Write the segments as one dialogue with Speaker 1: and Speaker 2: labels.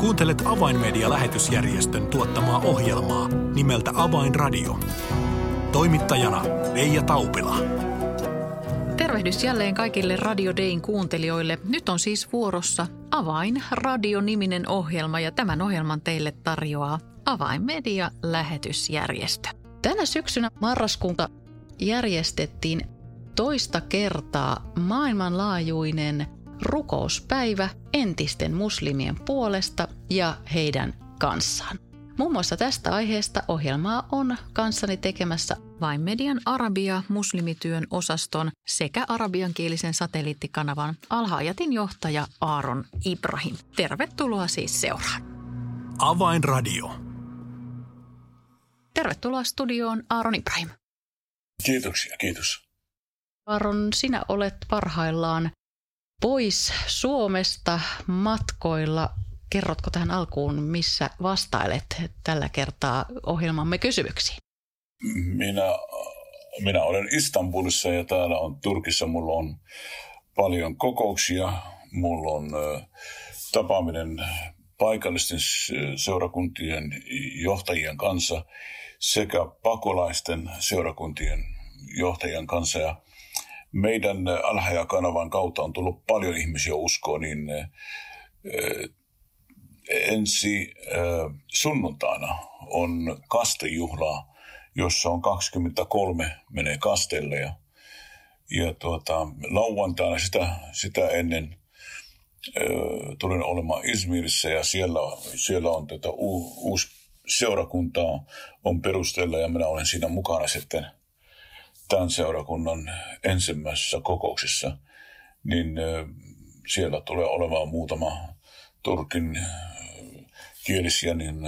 Speaker 1: Kuuntelet Avainmedia-lähetysjärjestön tuottamaa ohjelmaa nimeltä Avainradio. Toimittajana Leija Taupila.
Speaker 2: Tervehdys jälleen kaikille Radio Dayn kuuntelijoille. Nyt on siis vuorossa Avainradio-niminen ohjelma ja tämän ohjelman teille tarjoaa Avainmedia-lähetysjärjestö. Tänä syksynä marraskuuta järjestettiin toista kertaa maailmanlaajuinen rukouspäivä entisten muslimien puolesta ja heidän kanssaan. Muun muassa tästä aiheesta ohjelmaa on kanssani tekemässä vain median Arabia muslimityön osaston sekä arabiankielisen satelliittikanavan Alhaajatin johtaja Aaron Ibrahim. Tervetuloa siis seuraan.
Speaker 1: Avainradio.
Speaker 2: Tervetuloa studioon Aaron Ibrahim.
Speaker 3: Kiitoksia, kiitos.
Speaker 2: Aaron, sinä olet parhaillaan pois Suomesta matkoilla. Kerrotko tähän alkuun, missä vastailet tällä kertaa ohjelmamme kysymyksiin?
Speaker 3: Minä, minä olen Istanbulissa ja täällä on Turkissa. Mulla on paljon kokouksia. Mulla on tapaaminen paikallisten seurakuntien johtajien kanssa sekä pakolaisten seurakuntien johtajien kanssa. Ja meidän Alhaja-kanavan kautta on tullut paljon ihmisiä uskoon, niin ensi sunnuntaina on kastejuhla, jossa on 23 menee kasteelle ja, ja tuota, lauantaina sitä, sitä ennen tulen olemaan Izmirissä ja siellä, siellä on tätä uusi seurakuntaa on perustella ja minä olen siinä mukana sitten tämän seurakunnan ensimmäisessä kokouksessa, niin siellä tulee olemaan muutama turkin kielisiä niin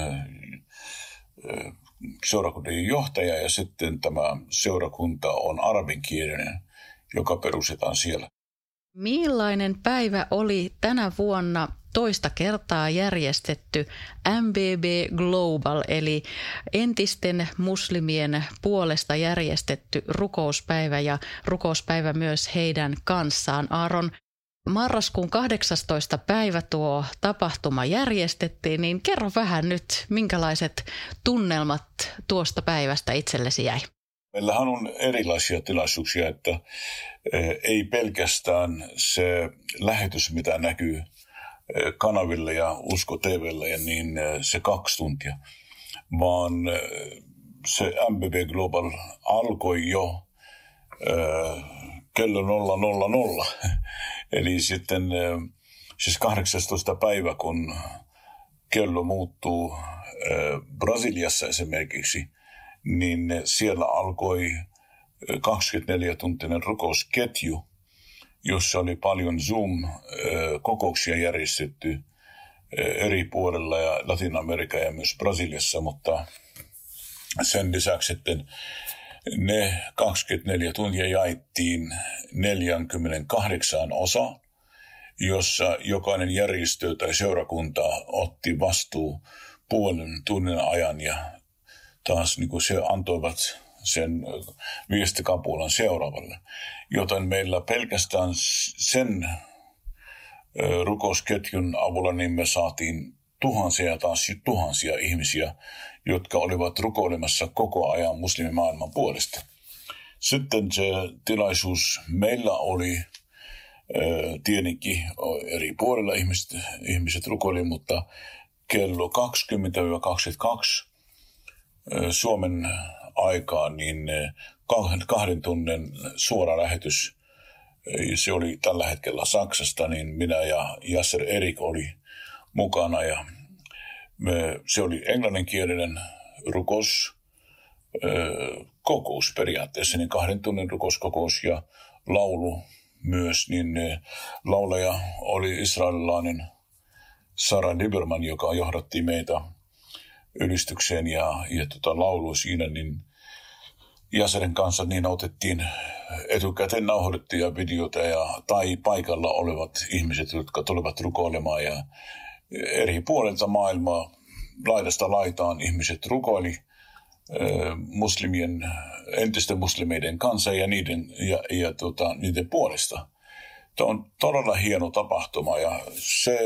Speaker 3: seurakuntien johtaja ja sitten tämä seurakunta on arabinkielinen, joka perustetaan siellä.
Speaker 2: Millainen päivä oli tänä vuonna toista kertaa järjestetty MBB Global, eli entisten muslimien puolesta järjestetty rukouspäivä ja rukouspäivä myös heidän kanssaan. Aaron, marraskuun 18. päivä tuo tapahtuma järjestettiin, niin kerro vähän nyt, minkälaiset tunnelmat tuosta päivästä itsellesi jäi?
Speaker 3: Meillähän on erilaisia tilaisuuksia, että eh, ei pelkästään se lähetys, mitä näkyy kanaville ja Usko TVlle, ja niin se kaksi tuntia, vaan se MBB Global alkoi jo kello 000. Eli sitten siis 18. päivä, kun kello muuttuu Brasiliassa esimerkiksi – niin siellä alkoi 24-tuntinen rukousketju, jossa oli paljon Zoom-kokouksia järjestetty eri puolilla ja Latin-Amerikka ja myös Brasiliassa, mutta sen lisäksi sitten ne 24 tuntia jaettiin 48 osa, jossa jokainen järjestö tai seurakunta otti vastuu puolen tunnin ajan ja taas niin kuin se antoivat sen viestikapulan seuraavalle. Joten meillä pelkästään sen rukousketjun avulla niin me saatiin tuhansia ja taas tuhansia ihmisiä, jotka olivat rukoilemassa koko ajan muslimimaailman puolesta. Sitten se tilaisuus meillä oli tietenkin eri puolilla ihmiset, ihmiset rukoili, mutta kello 20-22 Suomen aikaan, niin kahden tunnin suora lähetys, se oli tällä hetkellä Saksasta, niin minä ja Jasser Erik oli mukana ja me, se oli englanninkielinen rukous, kokous periaatteessa, niin kahden tunnin rukouskokous ja laulu myös, niin laulaja oli israelilainen Sara Liberman, joka johdatti meitä ylistykseen ja, ja tota, laulu siinä, niin Jaseren kanssa niin otettiin etukäteen nauhoitettuja videoita ja, tai paikalla olevat ihmiset, jotka tulevat rukoilemaan ja eri puolilta maailmaa laidasta laitaan ihmiset rukoili muslimien, entisten muslimeiden kanssa ja niiden, ja, ja tota, niiden puolesta. Tämä on todella hieno tapahtuma ja se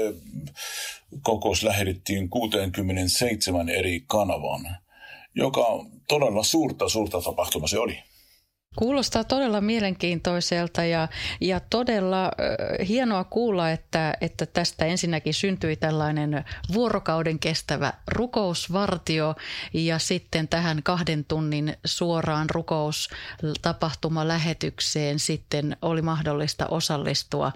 Speaker 3: kokous lähetettiin 67 eri kanavan, joka todella suurta, suurta tapahtuma se oli.
Speaker 2: Kuulostaa todella mielenkiintoiselta ja, ja todella äh, hienoa kuulla, että, että tästä ensinnäkin syntyi tällainen vuorokauden kestävä rukousvartio ja sitten tähän kahden tunnin suoraan rukoustapahtumalähetykseen sitten oli mahdollista osallistua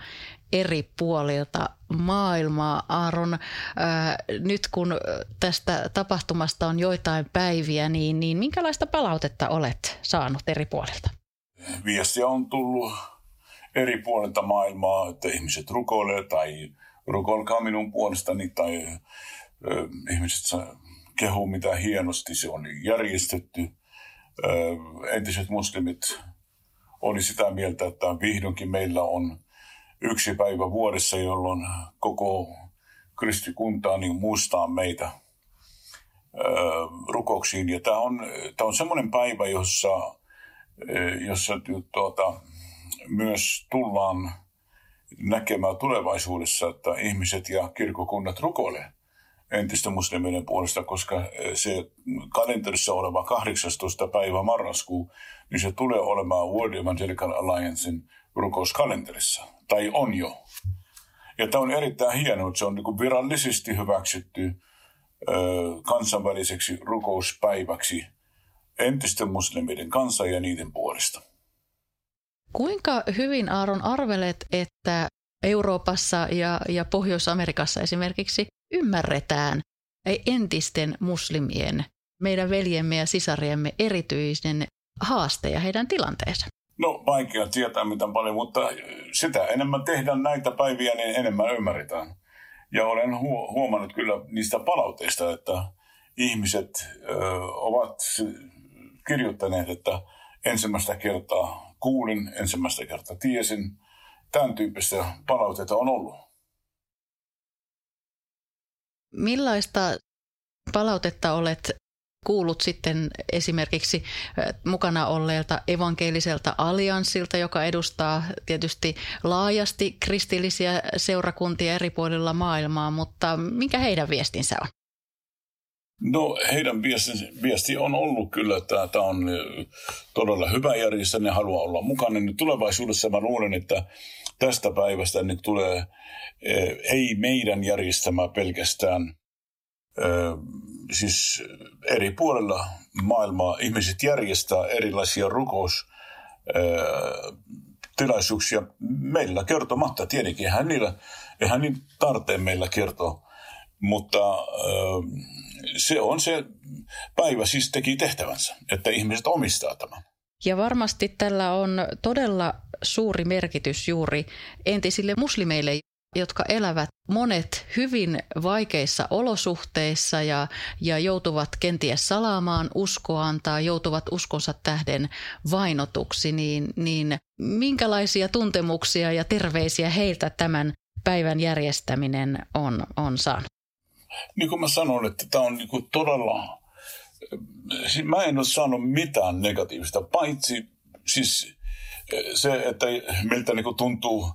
Speaker 2: eri puolilta maailmaa. Aaron, ää, nyt kun tästä tapahtumasta on joitain päiviä, niin, niin minkälaista palautetta olet saanut eri puolilta?
Speaker 3: Viestiä on tullut eri puolilta maailmaa, että ihmiset rukoilee tai rukoilkaa minun puolestani tai ö, ihmiset kehuu mitä hienosti se on järjestetty. Ö, entiset muslimit oli sitä mieltä, että vihdoinkin meillä on yksi päivä vuodessa, jolloin koko kristikuntaa niin muistaa meitä rukouksiin. Ja tämä on, tämä on semmoinen päivä, jossa, jossa tuota, myös tullaan näkemään tulevaisuudessa, että ihmiset ja kirkokunnat rukoilee entistä muslimien puolesta, koska se kalenterissa oleva 18. päivä marraskuu, niin se tulee olemaan World Evangelical Alliancein rukouskalenterissa, tai on jo. Ja tämä on erittäin hienoa, että se on niin virallisesti hyväksytty ö, kansainväliseksi rukouspäiväksi entisten muslimien kanssa ja niiden puolesta.
Speaker 2: Kuinka hyvin Aaron arvelet, että Euroopassa ja, ja Pohjois-Amerikassa esimerkiksi ymmärretään entisten muslimien, meidän veljemme ja sisariemme erityisen haaste ja heidän tilanteensa?
Speaker 3: No vaikea tietää miten paljon, mutta sitä enemmän tehdään näitä päiviä, niin enemmän ymmärretään. Ja olen huomannut kyllä niistä palautteista, että ihmiset ö, ovat kirjoittaneet, että ensimmäistä kertaa kuulin, ensimmäistä kertaa tiesin. Tämän tyyppistä palautetta on ollut.
Speaker 2: Millaista palautetta olet kuulut sitten esimerkiksi mukana olleelta evankeliselta allianssilta, joka edustaa tietysti laajasti kristillisiä seurakuntia eri puolilla maailmaa, mutta mikä heidän viestinsä on?
Speaker 3: No heidän viesti, viesti on ollut kyllä, että tämä on todella hyvä järjestö, ne haluaa olla mukana. Niin tulevaisuudessa mä luulen, että tästä päivästä nyt tulee ei meidän järjestämä pelkästään siis eri puolella maailmaa ihmiset järjestää erilaisia rukoustilaisuuksia meillä kertomatta. Tietenkin eihän, niillä, eihän niin tarvitse meillä kertoa, mutta se on se päivä siis teki tehtävänsä, että ihmiset omistaa tämän.
Speaker 2: Ja varmasti tällä on todella suuri merkitys juuri entisille muslimeille, jotka elävät monet hyvin vaikeissa olosuhteissa ja, ja joutuvat kenties salaamaan uskoaan tai joutuvat uskonsa tähden vainotuksi, niin, niin minkälaisia tuntemuksia ja terveisiä heiltä tämän päivän järjestäminen on, on saanut?
Speaker 3: Niin kuin mä sanon, että tämä on niin todella, siis mä en ole saanut mitään negatiivista, paitsi siis se, että miltä niin tuntuu –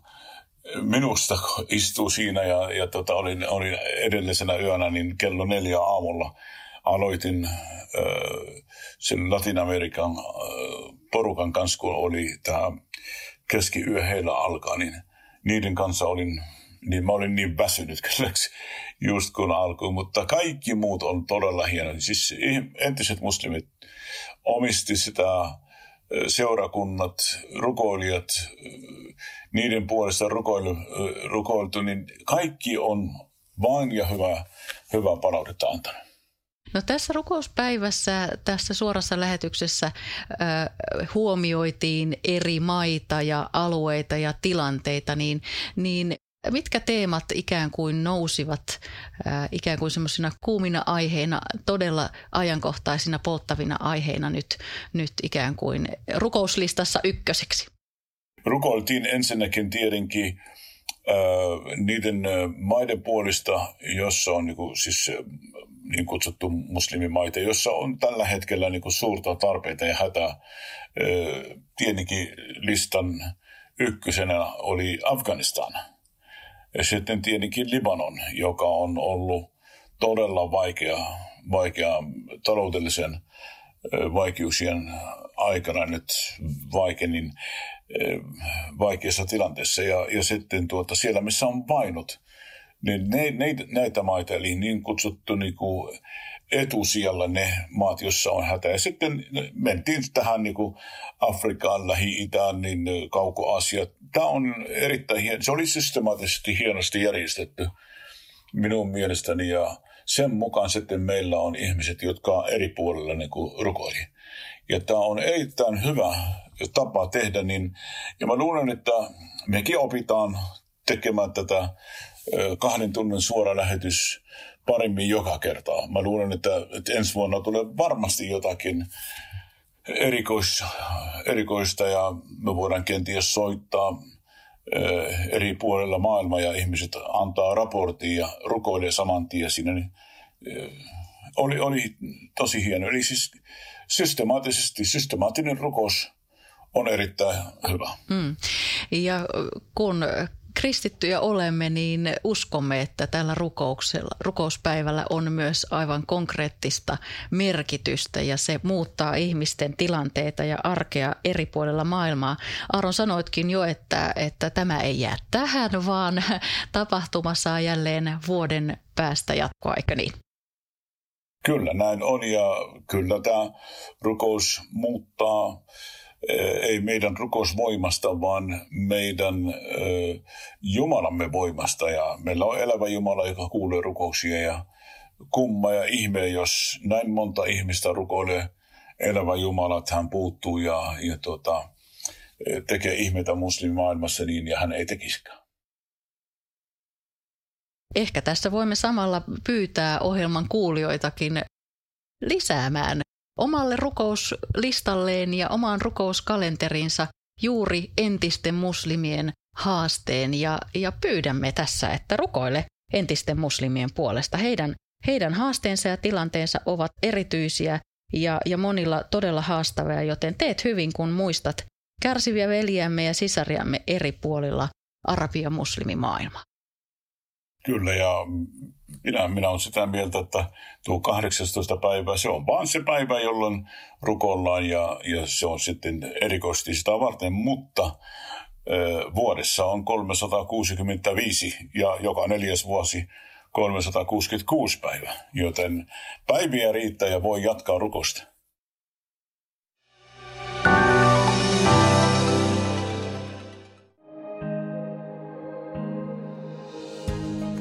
Speaker 3: minusta istuu siinä ja, ja tota, olin, olin edellisenä yönä, niin kello neljä aamulla aloitin äh, sen Latin-Amerikan porukan kanssa, kun oli tämä keskiyö heillä alkaa, niin niiden kanssa olin, niin mä olin niin väsynyt kylläksi just kun alkoi, mutta kaikki muut on todella hienoja. Siis entiset muslimit omisti sitä seurakunnat, rukoilijat, niiden puolesta rukoilu, rukoiltu, niin kaikki on vain ja hyvä, hyvä palautetta antanut.
Speaker 2: No tässä rukouspäivässä, tässä suorassa lähetyksessä äh, huomioitiin eri maita ja alueita ja tilanteita, niin, niin mitkä teemat ikään kuin nousivat äh, ikään kuin semmoisina kuumina aiheina, todella ajankohtaisina polttavina aiheina nyt, nyt ikään kuin rukouslistassa ykköseksi?
Speaker 3: Rukoiltiin ensinnäkin tietenkin äh, niiden äh, maiden puolista, jossa on niin kuin, siis niin kutsuttu muslimimaita, jossa on tällä hetkellä niin kuin suurta tarpeita ja hätä. Äh, tietenkin listan ykkösenä oli Afganistan – Ja sitten tietenkin Libanon, joka on ollut todella vaikea, vaikea taloudellisen vaikeuksien aikana nyt vaikenin, vaikeassa tilanteessa. Ja, ja sitten tuota, siellä, missä on vainut, niin ne, ne, näitä maita, eli niin kutsuttu niin kuin etusijalla ne maat, joissa on hätä. Ja sitten mentiin tähän niin kuin Afrikaan, Lähi-Itään, niin Kauko-Asia. Tämä on erittäin hieno. Se oli systemaattisesti hienosti järjestetty minun mielestäni ja sen mukaan sitten meillä on ihmiset, jotka on eri puolilla niin kuin rukoili. Ja tämä on erittäin hyvä tapa tehdä, niin, ja mä luulen, että mekin opitaan tekemään tätä kahden tunnin suora lähetys paremmin joka kerta. Mä luulen, että, että ensi vuonna tulee varmasti jotakin erikoista, erikoista ja me voidaan kenties soittaa eri puolilla maailmaa ja ihmiset antaa raportin ja rukoilee saman tien siinä. Niin, oli, oli tosi hieno. Eli siis systemaattisesti, systemaattinen rukous on erittäin hyvä. Mm.
Speaker 2: Ja kun kristittyjä olemme, niin uskomme, että tällä rukouksella, rukouspäivällä on myös aivan konkreettista merkitystä ja se muuttaa ihmisten tilanteita ja arkea eri puolilla maailmaa. Aaron sanoitkin jo, että, että tämä ei jää tähän, vaan tapahtuma saa jälleen vuoden päästä jatkoaika niin.
Speaker 3: Kyllä, näin on ja kyllä tämä rukous muuttaa ei meidän rukousvoimasta, vaan meidän Jumalamme voimasta. Ja meillä on elävä Jumala, joka kuulee rukouksia ja kumma ja ihme, jos näin monta ihmistä rukoilee elävä Jumala, että hän puuttuu ja, ja tuota, tekee ihmeitä muslimimaailmassa niin, ja hän ei tekisikään.
Speaker 2: Ehkä tässä voimme samalla pyytää ohjelman kuulijoitakin lisäämään omalle rukouslistalleen ja omaan rukouskalenteriinsa juuri entisten muslimien haasteen ja, ja pyydämme tässä, että rukoile entisten muslimien puolesta. Heidän, heidän haasteensa ja tilanteensa ovat erityisiä ja, ja monilla todella haastavia, joten teet hyvin, kun muistat kärsiviä veljiämme ja sisariamme eri puolilla arabia muslimimaailmaa.
Speaker 3: Kyllä, ja minä, minä olen sitä mieltä, että tuo 18. päivä, se on vaan se päivä, jolloin rukoillaan ja, ja se on sitten erikoisesti sitä varten, mutta vuodessa on 365 ja joka neljäs vuosi 366 päivää, joten päiviä riittää ja voi jatkaa rukosta.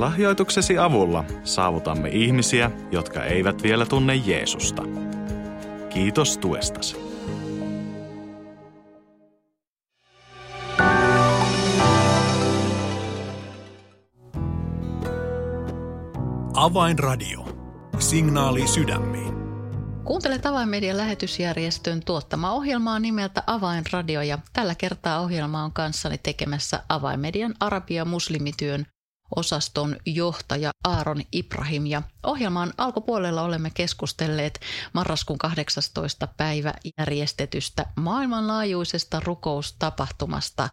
Speaker 4: Lahjoituksesi avulla saavutamme ihmisiä, jotka eivät vielä tunne Jeesusta. Kiitos tuestasi.
Speaker 1: Avainradio. Signaali sydämiin.
Speaker 2: Kuuntelet Avainmedian lähetysjärjestön tuottama ohjelmaa nimeltä Avainradio ja tällä kertaa ohjelma on kanssani tekemässä Avainmedian arabia muslimityön osaston johtaja Aaron Ibrahim. Ja ohjelman alkupuolella olemme keskustelleet marraskuun 18. päivä järjestetystä maailmanlaajuisesta rukoustapahtumasta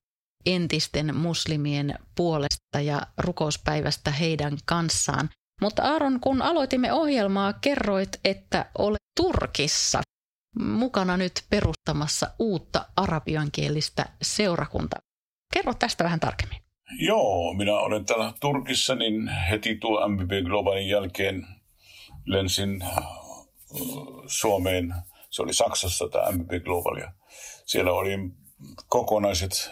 Speaker 2: entisten muslimien puolesta ja rukouspäivästä heidän kanssaan. Mutta Aaron, kun aloitimme ohjelmaa, kerroit, että olet Turkissa mukana nyt perustamassa uutta arabiankielistä seurakuntaa. Kerro tästä vähän tarkemmin.
Speaker 3: Joo, minä olen täällä Turkissa, niin heti tuo MBB Globalin jälkeen lensin äh, Suomeen. Se oli Saksassa tämä MBB Global ja siellä oli kokonaiset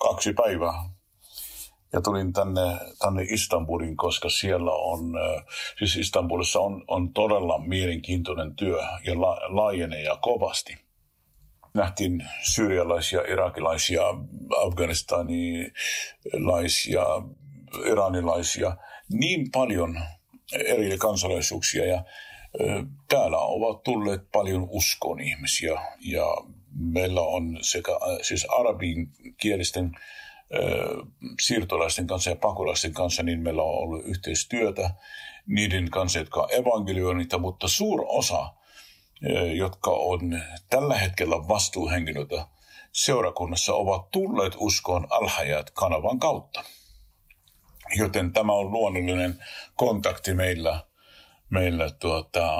Speaker 3: kaksi päivää. Ja tulin tänne, tänne Istanbulin, koska siellä on, äh, siis Istanbulissa on, on todella mielenkiintoinen työ ja la, laajenee ja kovasti – nähtiin syyrialaisia, irakilaisia, afganistanilaisia, iranilaisia, niin paljon eri kansalaisuuksia ja täällä ovat tulleet paljon uskon ihmisiä ja meillä on sekä siis arabinkielisten siirtolaisten kanssa ja pakolaisten kanssa, niin meillä on ollut yhteistyötä niiden kanssa, jotka on evankelioinnita, mutta suur osa, jotka on tällä hetkellä vastuuhenkilöitä seurakunnassa, ovat tulleet uskoon alhajat kanavan kautta. Joten tämä on luonnollinen kontakti meillä, meillä tuota,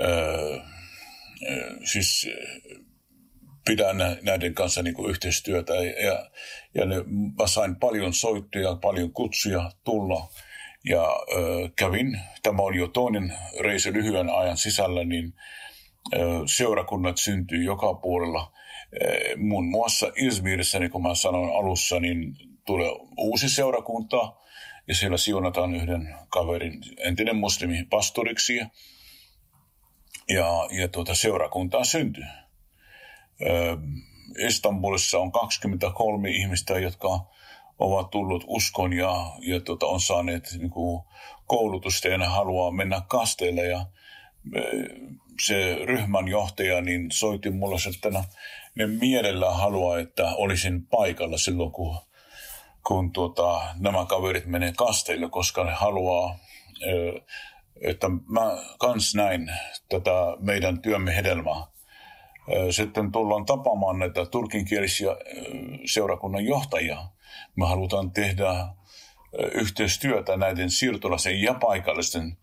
Speaker 3: ö, siis pidän näiden kanssa niin kuin yhteistyötä. Ja, ja ne, mä sain paljon soittoja, paljon kutsuja tulla. Ja ö, kävin, tämä oli jo toinen reisi lyhyen ajan sisällä, niin ö, seurakunnat syntyy joka puolella. E, muun muassa Izmirissä, niin kuin mä sanoin alussa, niin tulee uusi seurakunta ja siellä siunataan yhden kaverin entinen muslimi pastoriksi ja, ja tuota, seurakuntaa syntyy. Istanbulissa on 23 ihmistä, jotka ovat tullut uskon ja, ja tuota, on saaneet niin kuin, koulutusta ja ne haluaa mennä kasteelle. Ja se ryhmän johtaja niin soitti mulle, että ne mielellä haluaa, että olisin paikalla silloin, kun, kun tuota, nämä kaverit menee kasteille, koska ne haluaa, että mä kans näin tätä meidän työmme hedelmää sitten tullaan tapaamaan näitä turkinkielisiä seurakunnan johtajia. Me halutaan tehdä yhteistyötä näiden siirtolaisen ja paikallisten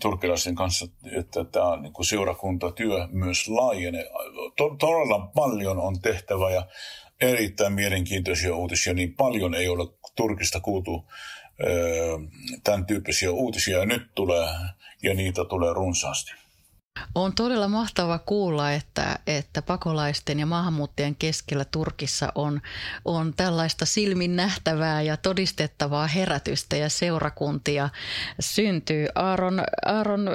Speaker 3: turkilaisten kanssa, että tämä niin kuin seurakuntatyö myös laajenee. Todella paljon on tehtävä ja erittäin mielenkiintoisia uutisia, niin paljon ei ole Turkista kuultu tämän tyyppisiä uutisia ja nyt tulee ja niitä tulee runsaasti.
Speaker 2: On todella mahtava kuulla, että, että pakolaisten ja maahanmuuttajien keskellä Turkissa on, on tällaista silmin nähtävää ja todistettavaa herätystä ja seurakuntia syntyy. Aaron, Aaron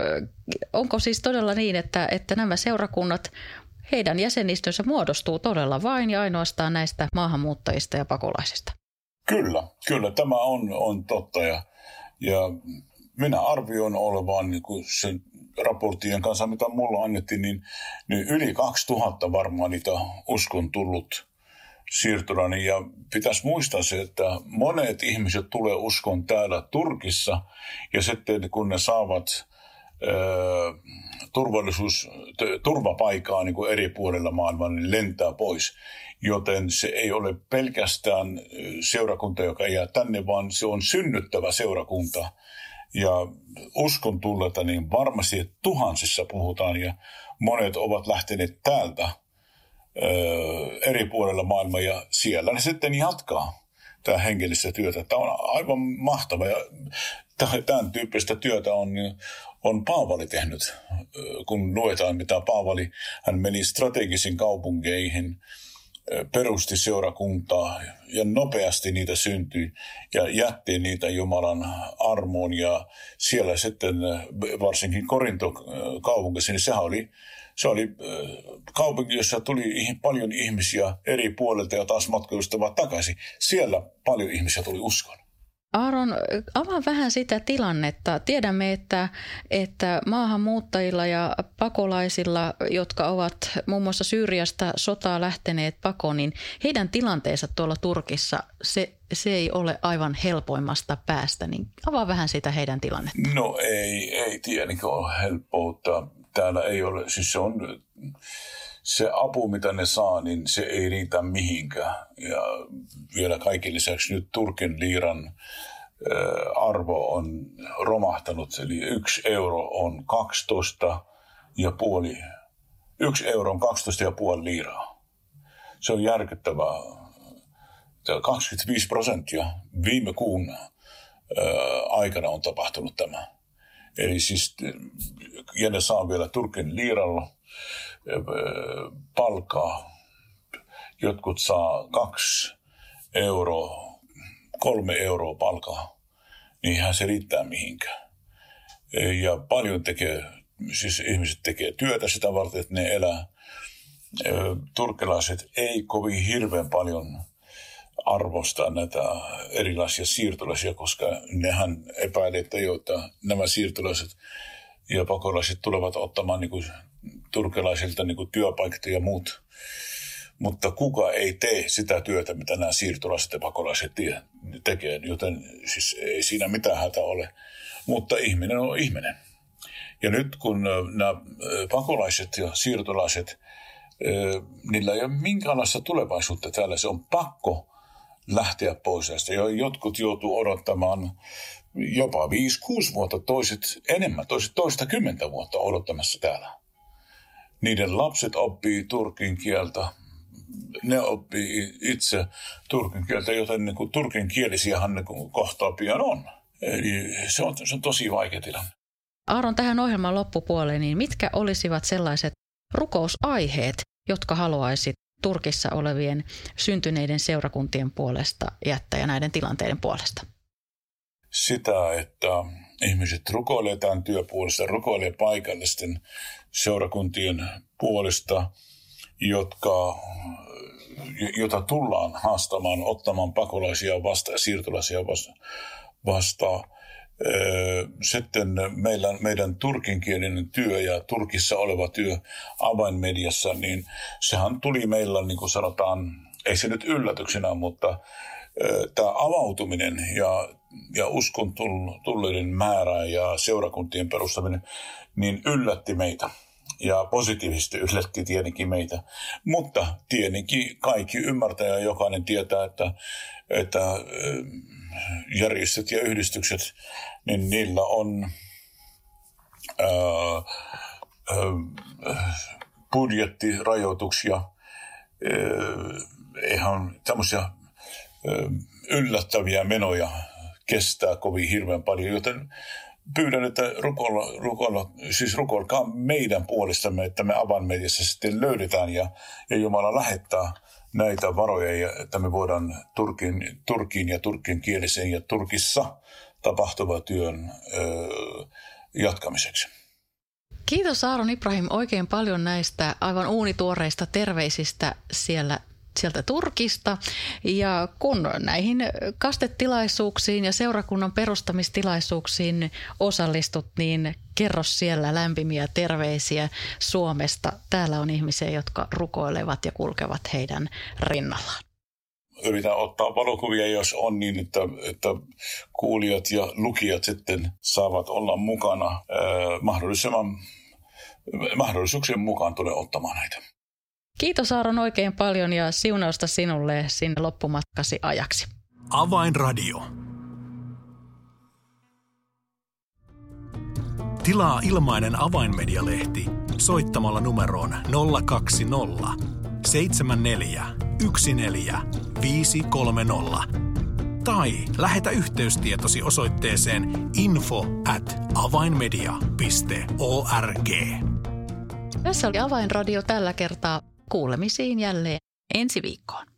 Speaker 2: onko siis todella niin, että, että nämä seurakunnat, heidän jäsenistönsä muodostuu todella vain ja ainoastaan näistä maahanmuuttajista ja pakolaisista?
Speaker 3: Kyllä, kyllä tämä on, on totta ja, ja minä arvioin olevan niin kuin sen raporttien kanssa, mitä mulla annettiin, niin, niin yli 2000 varmaan niitä uskon tullut siirtolainen. Ja pitäisi muistaa se, että monet ihmiset tulee uskon täällä Turkissa ja sitten kun ne saavat turvallisuus, turvapaikaa niin kuin eri puolilla maailmaa, niin lentää pois. Joten se ei ole pelkästään seurakunta, joka jää tänne, vaan se on synnyttävä seurakunta, ja uskon tulleta, niin varmasti tuhansissa puhutaan ja monet ovat lähteneet täältä ö, eri puolilla maailmaa ja siellä ne sitten jatkaa tämä hengellistä työtä. Tämä on aivan mahtava ja tämän tyyppistä työtä on, on Paavali tehnyt. Kun luetaan, mitä Paavali, hän meni strategisiin kaupunkeihin – perusti seurakuntaa ja nopeasti niitä syntyi ja jätti niitä Jumalan armoon ja siellä sitten varsinkin Korinto kaupungissa, niin sehän oli, se oli kaupunki, jossa tuli paljon ihmisiä eri puolilta ja taas matkustavat takaisin. Siellä paljon ihmisiä tuli uskon.
Speaker 2: Aaron, avaa vähän sitä tilannetta. Tiedämme, että, että maahanmuuttajilla ja pakolaisilla, jotka ovat muun muassa Syyriasta sotaa lähteneet pakoon, niin heidän tilanteensa tuolla Turkissa, se, se ei ole aivan helpoimmasta päästä. Niin avaa vähän sitä heidän tilannetta.
Speaker 3: No ei, ei tietenkään ole helppoutta. Täällä ei ole, siis se on se apu, mitä ne saa, niin se ei riitä mihinkään. Ja vielä kaiken lisäksi nyt Turkin liiran arvo on romahtanut, eli yksi euro on 12 ja puoli, yksi euro on 12 ja puoli liiraa. Se on järkyttävää. 25 prosenttia viime kuun aikana on tapahtunut tämä. Eli siis, ja ne saa vielä Turkin liiralla palkaa. Jotkut saa kaksi euroa, kolme euroa palkaa. Niinhän se riittää mihinkään. Ja paljon tekee, siis ihmiset tekee työtä sitä varten, että ne elää. Turkkilaiset ei kovin hirveän paljon arvostaa näitä erilaisia siirtolaisia, koska nehän epäilee, että, jo, että nämä siirtolaiset ja pakolaiset tulevat ottamaan niin kuin turkelaisilta niin työpaikat ja muut. Mutta kuka ei tee sitä työtä, mitä nämä siirtolaiset ja pakolaiset tekee, joten siis ei siinä mitään hätä ole. Mutta ihminen on ihminen. Ja nyt kun nämä pakolaiset ja siirtolaiset, niillä ei ole minkäänlaista tulevaisuutta täällä, se on pakko lähteä pois. Ja jotkut joutuu odottamaan jopa 5-6 vuotta, toiset enemmän, toiset toista kymmentä vuotta odottamassa täällä. Niiden lapset oppii turkin kieltä, ne oppii itse turkin kieltä, joten niin kuin turkin kielisiähän niin kohtaa pian on. Eli se on, se on tosi vaikea tilanne.
Speaker 2: Aaron, tähän ohjelman loppupuoleen, niin mitkä olisivat sellaiset rukousaiheet, jotka haluaisit Turkissa olevien syntyneiden seurakuntien puolesta jättää ja näiden tilanteiden puolesta?
Speaker 3: Sitä, että ihmiset rukoilee tämän työpuolesta, rukoilee paikallisten seurakuntien puolesta, jotka, jota tullaan haastamaan, ottamaan pakolaisia vastaan ja siirtolaisia vastaan sitten meillä, meidän turkinkielinen työ ja Turkissa oleva työ avainmediassa, niin sehän tuli meillä, niin kuin sanotaan, ei se nyt yllätyksenä, mutta tämä avautuminen ja, ja uskon tulleiden määrä ja seurakuntien perustaminen, niin yllätti meitä. Ja positiivisesti yllätti tietenkin meitä. Mutta tietenkin kaikki ymmärtää ja jokainen tietää, että, että järjestöt ja yhdistykset, niin niillä on budjettirajoituksia, ää, ihan tämmöisiä yllättäviä menoja kestää kovin hirveän paljon, joten pyydän, että rukoilla, rukoilla, siis rukoilkaa meidän puolestamme, että me avainmediassa sitten löydetään ja, ja Jumala lähettää näitä varoja, että me voidaan Turkin, Turkin ja turkin kielisen ja Turkissa tapahtuva työn jatkamiseksi.
Speaker 2: Kiitos Aaron Ibrahim oikein paljon näistä aivan uunituoreista terveisistä siellä sieltä Turkista. Ja kun näihin kastetilaisuuksiin ja seurakunnan perustamistilaisuuksiin osallistut, niin kerro siellä lämpimiä terveisiä Suomesta. Täällä on ihmisiä, jotka rukoilevat ja kulkevat heidän rinnallaan.
Speaker 3: Yritän ottaa valokuvia, jos on niin, että, että kuulijat ja lukijat sitten saavat olla mukana. Äh, mahdollisimman, mahdollisuuksien mukaan tulee ottamaan näitä.
Speaker 2: Kiitos Aaron oikein paljon ja siunausta sinulle sinne loppumatkasi ajaksi.
Speaker 1: Avainradio. Tilaa ilmainen avainmedialehti soittamalla numeroon 020 74 14 530 tai lähetä yhteystietosi osoitteeseen info at avainmedia.org.
Speaker 2: Tässä oli Avainradio tällä kertaa. Kuulemisiin jälleen ensi viikkoon.